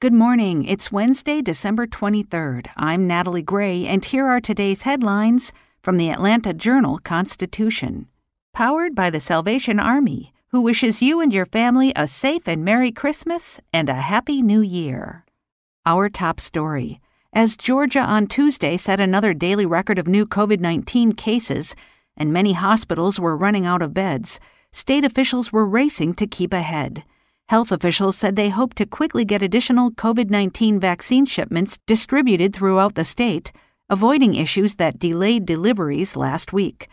Good morning. It's Wednesday, December 23rd. I'm Natalie Gray, and here are today's headlines from the Atlanta Journal Constitution. Powered by the Salvation Army, who wishes you and your family a safe and Merry Christmas and a Happy New Year. Our top story. As Georgia on Tuesday set another daily record of new COVID 19 cases, and many hospitals were running out of beds, state officials were racing to keep ahead. Health officials said they hope to quickly get additional COVID 19 vaccine shipments distributed throughout the state, avoiding issues that delayed deliveries last week.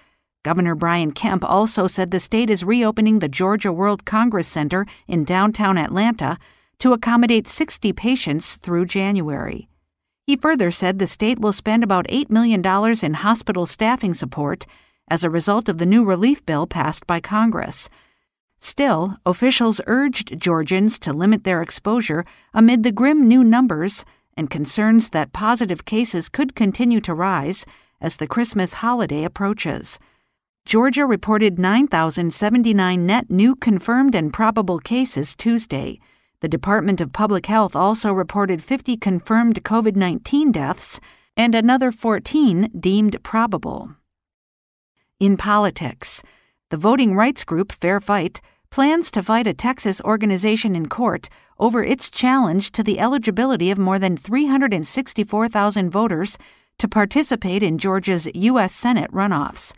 Governor Brian Kemp also said the state is reopening the Georgia World Congress Center in downtown Atlanta to accommodate 60 patients through January. He further said the state will spend about $8 million in hospital staffing support as a result of the new relief bill passed by Congress. Still, officials urged Georgians to limit their exposure amid the grim new numbers and concerns that positive cases could continue to rise as the Christmas holiday approaches. Georgia reported 9,079 net new confirmed and probable cases Tuesday. The Department of Public Health also reported 50 confirmed COVID 19 deaths and another 14 deemed probable. In politics, the voting rights group Fair Fight plans to fight a Texas organization in court over its challenge to the eligibility of more than 364,000 voters to participate in Georgia's U.S. Senate runoffs.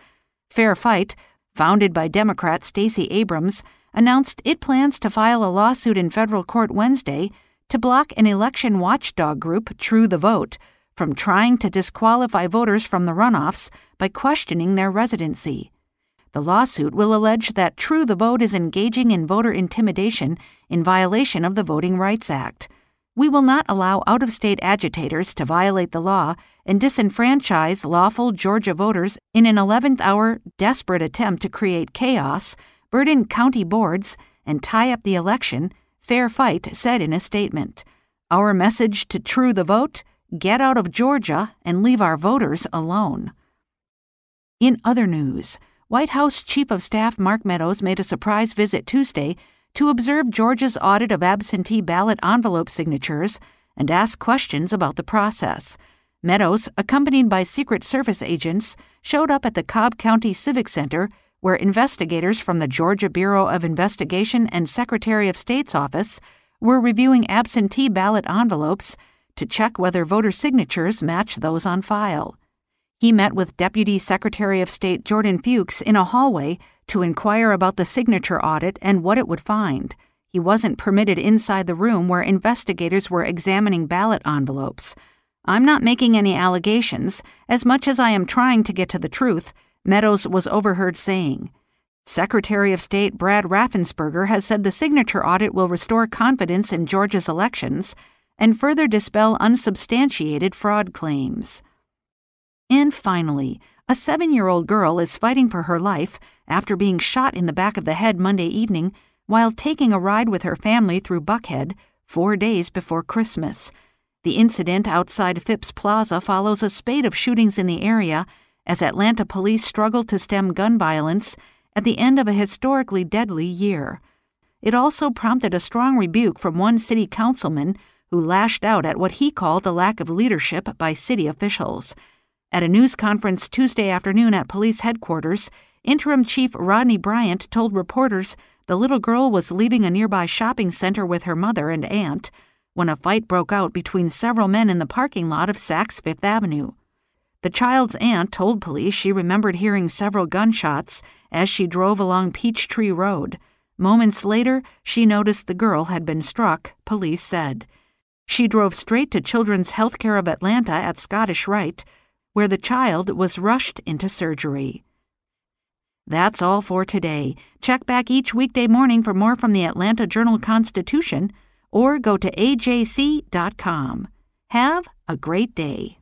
Fair Fight, founded by Democrat Stacey Abrams, announced it plans to file a lawsuit in federal court Wednesday to block an election watchdog group, True the Vote, from trying to disqualify voters from the runoffs by questioning their residency. The lawsuit will allege that True the Vote is engaging in voter intimidation in violation of the Voting Rights Act. We will not allow out of state agitators to violate the law and disenfranchise lawful Georgia voters in an 11th hour, desperate attempt to create chaos, burden county boards, and tie up the election, Fair Fight said in a statement. Our message to True the Vote get out of Georgia and leave our voters alone. In other news, White House Chief of Staff Mark Meadows made a surprise visit Tuesday to observe Georgia's audit of absentee ballot envelope signatures and ask questions about the process. Meadows, accompanied by Secret Service agents, showed up at the Cobb County Civic Center, where investigators from the Georgia Bureau of Investigation and Secretary of State's office were reviewing absentee ballot envelopes to check whether voter signatures match those on file. He met with Deputy Secretary of State Jordan Fuchs in a hallway to inquire about the signature audit and what it would find. He wasn't permitted inside the room where investigators were examining ballot envelopes. I'm not making any allegations, as much as I am trying to get to the truth, Meadows was overheard saying. Secretary of State Brad Raffensperger has said the signature audit will restore confidence in Georgia's elections and further dispel unsubstantiated fraud claims. And finally, a seven year old girl is fighting for her life after being shot in the back of the head Monday evening while taking a ride with her family through Buckhead four days before Christmas. The incident outside Phipps Plaza follows a spate of shootings in the area as Atlanta police struggle to stem gun violence at the end of a historically deadly year. It also prompted a strong rebuke from one city councilman who lashed out at what he called a lack of leadership by city officials. At a news conference Tuesday afternoon at police headquarters, Interim Chief Rodney Bryant told reporters the little girl was leaving a nearby shopping center with her mother and aunt when a fight broke out between several men in the parking lot of Saks Fifth Avenue. The child's aunt told police she remembered hearing several gunshots as she drove along Peachtree Road. Moments later, she noticed the girl had been struck, police said. She drove straight to Children's Healthcare of Atlanta at Scottish Rite, where the child was rushed into surgery. That's all for today. Check back each weekday morning for more from the Atlanta Journal Constitution or go to ajc.com. Have a great day.